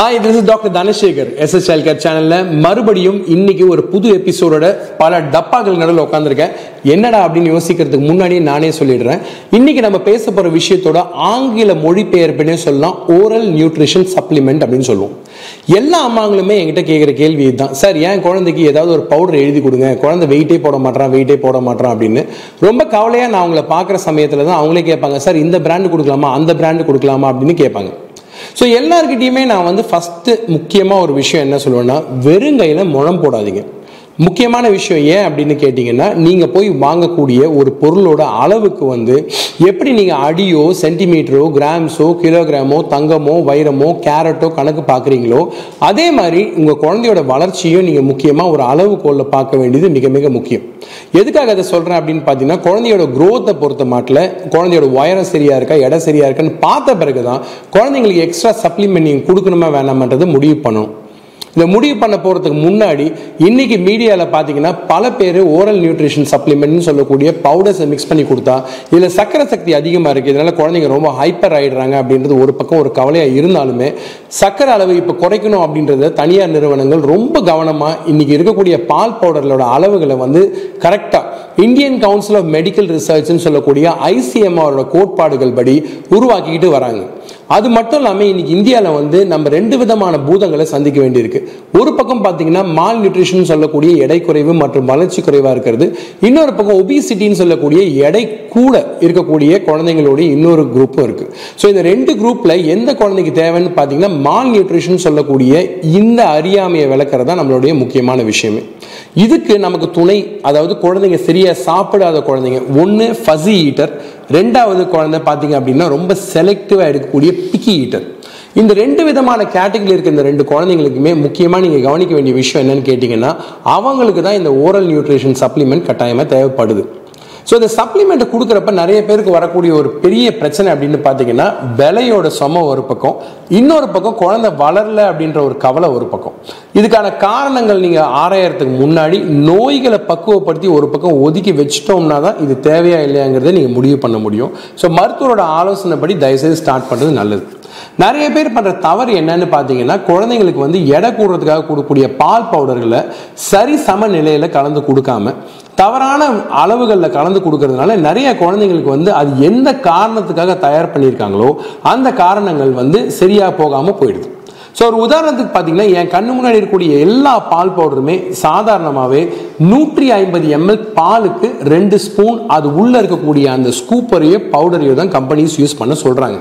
Hi this is doctor Dhanasekar SS child சேனலில் மறுபடியும் இன்னைக்கு ஒரு புது எபிசோடோட பல டப்பாக்கள் நடுவில் உட்காந்துருக்கேன் என்னடா அப்படின்னு யோசிக்கிறதுக்கு முன்னாடியே நானே சொல்லிடுறேன். இன்னைக்கு நம்ம பேச போகிற விஷயத்தோட ஆங்கில மொழிபெயர்ப்புனே சொல்லலாம். ஓரல் நியூட்ரிஷன் சப்ளிமெண்ட் அப்படின்னு சொல்லுவோம். எல்லா அம்மாங்களுமே என்கிட்ட கேட்குற கேள்வி இதுதான். சார் ஏன் குழந்தைக்கு ஏதாவது ஒரு பவுடர் எழுதி கொடுங்க? குழந்தை வெயிட்டே போட மாட்டான் வெயிட்டே போட மாட்டான் அப்படின்னு. ரொம்ப கவலையாக நான் அவங்கள பார்க்குற சமயத்தில் தான் அவங்களே கேட்பாங்க சார் இந்த பிராண்டு கொடுக்கலாமா? அந்த பிராண்டு கொடுக்கலாமா? அப்படின்னு கேட்பாங்க. ஸோ எல்லார்கிட்டயுமே நான் வந்து ஃபஸ்ட்டு முக்கியமாக ஒரு விஷயம் என்ன சொல்லுவேன்னா வெறுங்கையில் முழம் போடாதீங்க. முக்கியமான விஷயம் ஏன் அப்படின்னு கேட்டிங்கன்னா நீங்கள் போய் வாங்கக்கூடிய ஒரு பொருளோட அளவுக்கு வந்து எப்படி நீங்கள் அடியோ சென்டிமீட்டரோ கிராம்ஸோ கிலோகிராமோ தங்கமோ வைரமோ கேரட்டோ கணக்கு பார்க்குறீங்களோ அதே மாதிரி உங்கள் குழந்தையோட வளர்ச்சியும் நீங்கள் முக்கியமாக ஒரு அளவுகோலில் பார்க்க வேண்டியது மிக மிக முக்கியம். எதுக்காக அதை சொல்கிறேன் அப்படின்னு பார்த்தீங்கன்னா குழந்தையோட க்ரோத்தை பொறுத்த மாட்டில் குழந்தையோட உயரம் சரியாக இருக்கா இடம் சரியாக இருக்கான்னு பார்த்த பிறகு தான் குழந்தைங்களுக்கு எக்ஸ்ட்ரா சப்ளிமெண்ட் நீங்கள் கொடுக்கணுமா வேணாமன்றது முடிவு பண்ணணும். இந்த முடிவு பண்ண போகிறதுக்கு முன்னாடி இன்னைக்கு மீடியாவில் பார்த்தீங்கன்னா பல பேர் ஓரல் நியூட்ரிஷன் சப்ளிமெண்ட்னு சொல்லக்கூடிய பவுடர்ஸை மிக்ஸ் பண்ணி கொடுத்தா இதில் சக்கரை சக்தி அதிகமாக இருக்குது இதனால் குழந்தைங்க ரொம்ப ஹைப்பர் ஆகிடுறாங்க அப்படின்றது ஒரு பக்கம் ஒரு கவலையாக இருந்தாலுமே சக்கரை அளவு இப்போ குறைக்கணும் அப்படின்றத தனியார் நிறுவனங்கள் ரொம்ப கவனமாக இன்னைக்கு இருக்கக்கூடிய பால் பவுடர்களோட அளவுகளை வந்து கரெக்டாக இந்தியன் கவுன்சில் ஆஃப் மெடிக்கல் ரிசர்ச்னு சொல்லக்கூடிய ஐசிஎம்ஆரோட கோட்பாடுகள் படி உருவாக்கிக்கிட்டு வராங்க. அது மட்டும் இல்லாமல் இன்னைக்கு இந்தியாவில் வந்து நம்ம ரெண்டு விதமான பூதங்களை சந்திக்க வேண்டியிருக்கு. ஒரு பக்கம் பார்த்தீங்கன்னா மால் நியூட்ரிஷன் சொல்லக்கூடிய எடை குறைவு மற்றும் வளர்ச்சி குறைவாக இருக்கிறது. இன்னொரு பக்கம் ஒபிசிட்டின்னு சொல்லக்கூடிய எடை கூட இருக்கக்கூடிய குழந்தைங்களுடைய இன்னொரு குரூப்பும் இருக்கு. ஸோ இந்த ரெண்டு குரூப்பில் எந்த குழந்தைக்கு தேவைன்னு பார்த்தீங்கன்னா மால் நியூட்ரிஷன் சொல்லக்கூடிய இந்த அறியாமையை விளக்குறது தான் நம்மளுடைய முக்கியமான விஷயமே. இதுக்கு நமக்கு துணை அதாவது குழந்தைங்க சரியாக சாப்பிடாத குழந்தைங்க. ஒன்று ஃபசி ஈட்டர் ரெண்டாவது குழந்தை பார்த்தீங்க அப்படின்னா ரொம்ப செலக்டிவாக எடுக்கக்கூடிய பிக்கி ஈட்டர் இந்த ரெண்டு விதமான கேட்டகரியில் இருக்க இந்த ரெண்டு குழந்தைங்களுக்குமே முக்கியமாக நீங்கள் கவனிக்க வேண்டிய விஷயம் என்னன்னு கேட்டிங்கன்னா அவங்களுக்கு தான் இந்த ஓரல் நியூட்ரிஷன் சப்ளிமெண்ட் கட்டாயமாக தேவைப்படுது. ஸோ இந்த சப்ளிமெண்ட் கொடுக்குறப்ப நிறைய பேருக்கு வரக்கூடிய ஒரு பெரிய பிரச்சனை அப்படின்னு பார்த்தீங்கன்னா விலையோட சும ஒரு பக்கம். இன்னொரு பக்கம் குழந்தை வளரல அப்படின்ற ஒரு கவலை ஒரு பக்கம். இதுக்கான காரணங்கள் நீங்கள் ஆராயறதுக்கு முன்னாடி நோய்களை பக்குவப்படுத்தி ஒரு பக்கம் ஒதுக்கி வச்சிட்டோம்னா தான் இது தேவையா இல்லையாங்கிறத நீங்கள் முடிவு பண்ண முடியும். ஸோ மருத்துவரோட ஆலோசனைப்படி தயவுசெய்து ஸ்டார்ட் பண்ணுறது நல்லது. நிறைய பேர் பண்ற தவறு என்னன்னு பார்த்தீங்கன்னா குழந்தைங்களுக்கு வந்து எடை கூடுறதுக்காக கொடுக்கக்கூடிய பால் பவுடர்களை சரி சம நிலையில கலந்து கொடுக்காம தவறான அளவுகளில் கலந்து கொடுக்கறதுனால நிறைய குழந்தைங்களுக்கு வந்து அது எந்த காரணத்துக்காக தயார் பண்ணியிருக்காங்களோ அந்த காரணங்கள் வந்து சரியா போகாம போயிடுது. ஸோ ஒரு உதாரணத்துக்கு பார்த்தீங்கன்னா என் கண்ணு முன்னாடி இருக்கக்கூடிய எல்லா பால் பவுடருமே சாதாரணமாகவே நூற்றி ஐம்பது எம்எல் பாலுக்கு ரெண்டு ஸ்பூன் அது உள்ளே இருக்கக்கூடிய அந்த ஸ்கூப்பரையோ பவுடரையோ தான் கம்பெனிஸ் யூஸ் பண்ண சொல்கிறாங்க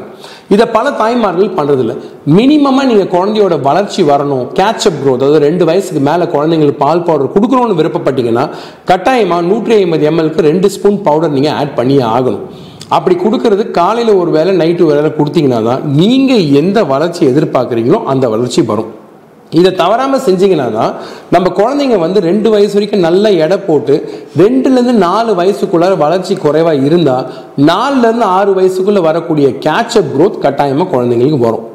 இதை பல தாய்மார்கள் பண்ணுறதில்ல மினிமமாக நீங்கள் குழந்தையோட வளர்ச்சி வரணும் கேட்சப் க்ரோத் அதாவது ரெண்டு வயசுக்கு மேலே குழந்தைங்களுக்கு பால் பவுடர் கொடுக்கணும்னு விருப்பப்பட்டீங்கன்னா கட்டாயமாக நூற்றி ஐம்பது எம்எல்க்கு ரெண்டு ஸ்பூன் பவுடர் நீங்கள் ஆட் பண்ணியே ஆகணும். அப்படி கொடுக்கறது காலையில் ஒரு வேளை நைட்டு ஒரு வேளை கொடுத்தீங்கன்னா தான் நீங்கள் எந்த வளர்ச்சி எதிர்பார்க்குறீங்களோ அந்த வளர்ச்சி வரும். இதை தவறாமல் செஞ்சீங்கன்னா தான் நம்ம குழந்தைங்க வந்து ரெண்டு வயசு வரைக்கும் நல்ல எடை போட்டு ரெண்டுலேருந்து நாலு வயசுக்குள்ளார வளர்ச்சி குறைவாக இருந்தால் நாலுலேருந்து ஆறு வயசுக்குள்ளே வரக்கூடிய கேட்சப் க்ரோத் கட்டாயமாக குழந்தைங்களுக்கு வரும்.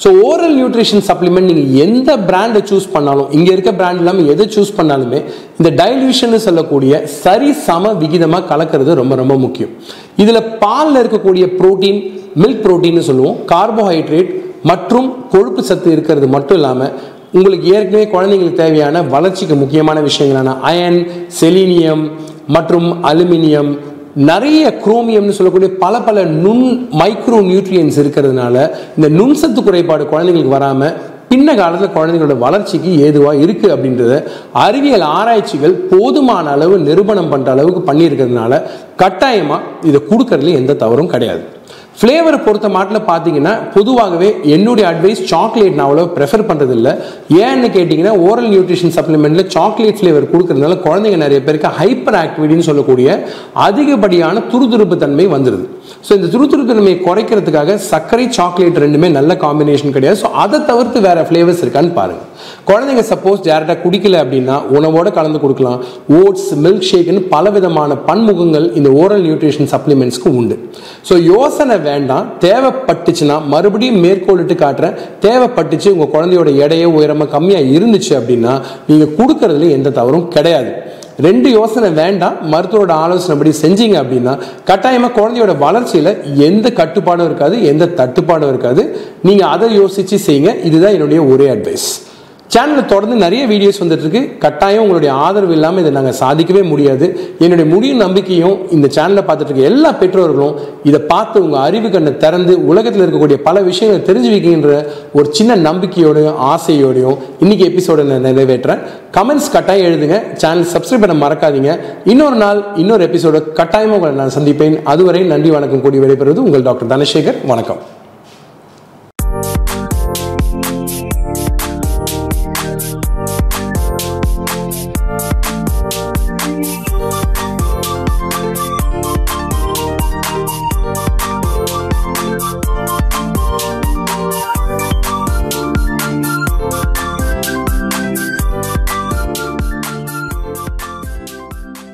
ஸோ ஓரல் நியூட்ரிஷன் சப்ளிமெண்ட் நீங்கள் எந்த பிராண்டை சூஸ் பண்ணாலும் இங்கே இருக்க பிராண்ட் இல்லாமல் எதை சூஸ் பண்ணாலுமே இந்த டைல்யூஷன் சொல்லக்கூடிய சரி சம விகிதமாக கலக்கிறது ரொம்ப ரொம்ப முக்கியம். இதில் பாலில் இருக்கக்கூடிய புரோட்டீன் மில்க் புரோட்டீன்னு சொல்லுவோம் கார்போஹைட்ரேட் மற்றும் கொழுப்பு சத்து இருக்கிறது மட்டும் இல்லாமல் உங்களுக்கு ஏற்கனவே குழந்தைங்களுக்கு தேவையான வளர்ச்சிக்கு முக்கியமான விஷயங்களான அயன் செலீனியம் மற்றும் அலுமினியம் நிறைய குரோமியம்னு சொல்லக்கூடிய பல பல நுண் மைக்ரோ நியூட்ரியன்ஸ் இருக்கிறதுனால இந்த நுண்சத்து குறைபாடு குழந்தைங்களுக்கு வராமல் பின்ன காலத்தில் குழந்தைங்களோட வளர்ச்சிக்கு ஏதுவாக இருக்குது அப்படின்றத அறிவியல் ஆராய்ச்சிகள் போதுமான அளவு நிரூபணம் பண்ணுற அளவுக்கு பண்ணியிருக்கிறதுனால கட்டாயமாக இதை கொடுக்கறதுல எந்த தவறும் கிடையாது. ஃப்ளேவரை பொறுத்த மாட்டில் பார்த்தீங்கன்னா பொதுவாகவே என்னுடைய அட்வைஸ் சாக்லேட் நான் அவ்வளோ ப்ரெஃபர் பண்ணுறதில்ல ஏன்னு கேட்டிங்கன்னா ஓரல் நியூட்ரிஷன் சப்ளிமெண்ட்டில் சாக்லேட் ஃப்ளேவர் கொடுக்கறதுனால குழந்தைங்க நிறைய பேருக்கு ஹைப்பர் ஆக்டிவிட்டின்னு சொல்லக்கூடிய அதிகப்படியான துருதுருப்பு தன்மை வந்துடுது ஸோ இந்த துருதுருப்பு தன்மையை குறைக்கிறதுக்காக சர்க்கரை சாக்லேட் ரெண்டுமே நல்ல காம்பினேஷன் கிடையாது. ஸோ அதை தவிர்த்து வேறு ஃப்ளேவர்ஸ் இருக்கான்னு பாருங்க. குழந்தைங்க சப்போஸ் டேரெக்டாக குடிக்கல அப்படின்னா உணவோட கலந்து கொடுக்கலாம். ஓட்ஸ் மில்க் ஷேக்னு பல விதமான பன்முகங்கள் இந்த ஓரல் நியூட்ரிஷன் சப்ளிமெண்ட்ஸ்க்கு உண்டு. ஸோ யோசனை வேண்டாம். தேவைப்பட்டுச்சுன்னா மறுபடியும் மேற்கோளிட்டு காட்டுறேன். தேவைப்பட்டுச்சு உங்கள் குழந்தையோட எடையோ உயரமாக கம்மியாக இருந்துச்சு அப்படின்னா நீங்கள் கொடுக்கறதுல எந்த தவறும் கிடையாது. ரெண்டு யோசனை வேண்டாம். மருத்துவரோட ஆலோசனைப்படி செஞ்சீங்க அப்படின்னா கட்டாயமாக குழந்தையோட வளர்ச்சியில் எந்த கட்டுப்பாடும் இருக்காது எந்த தட்டுப்பாடும் இருக்காது. நீங்கள் அதை யோசித்து செய்யுங்க. இதுதான் என்னுடைய ஒரே அட்வைஸ் சேனலில் தொடர்ந்து நிறைய வீடியோஸ் வந்துட்டு இருக்கு கட்டாயம் உங்களுடைய ஆதரவு இல்லாமல் இதை நாங்கள் சாதிக்கவே முடியாது. என்னுடைய முடிவு நம்பிக்கையும் இந்த சேனலை பார்த்துட்டு இருக்க எல்லா பெற்றோர்களும் இதை பார்த்து உங்கள் அறிவு கண்ணை திறந்து உலகத்தில் இருக்கக்கூடிய பல விஷயங்களை தெரிஞ்சு வைக்கின்ற ஒரு சின்ன நம்பிக்கையோடையும் ஆசையோடையும் இன்னைக்கு எபிசோட நான் நிறைவேற்றேன் கமெண்ட்ஸ் கட்டாயம் எழுதுங்க. சேனல் சப்ஸ்கிரைப் பண்ண மறக்காதீங்க. இன்னொரு நாள் இன்னொரு எபிசோட கட்டாயமாக உங்களை நான் சந்திப்பேன். அதுவரை நன்றி வணக்கம். கூடி விடைபெறுவது உங்கள் டாக்டர் தனசேகர். வணக்கம்.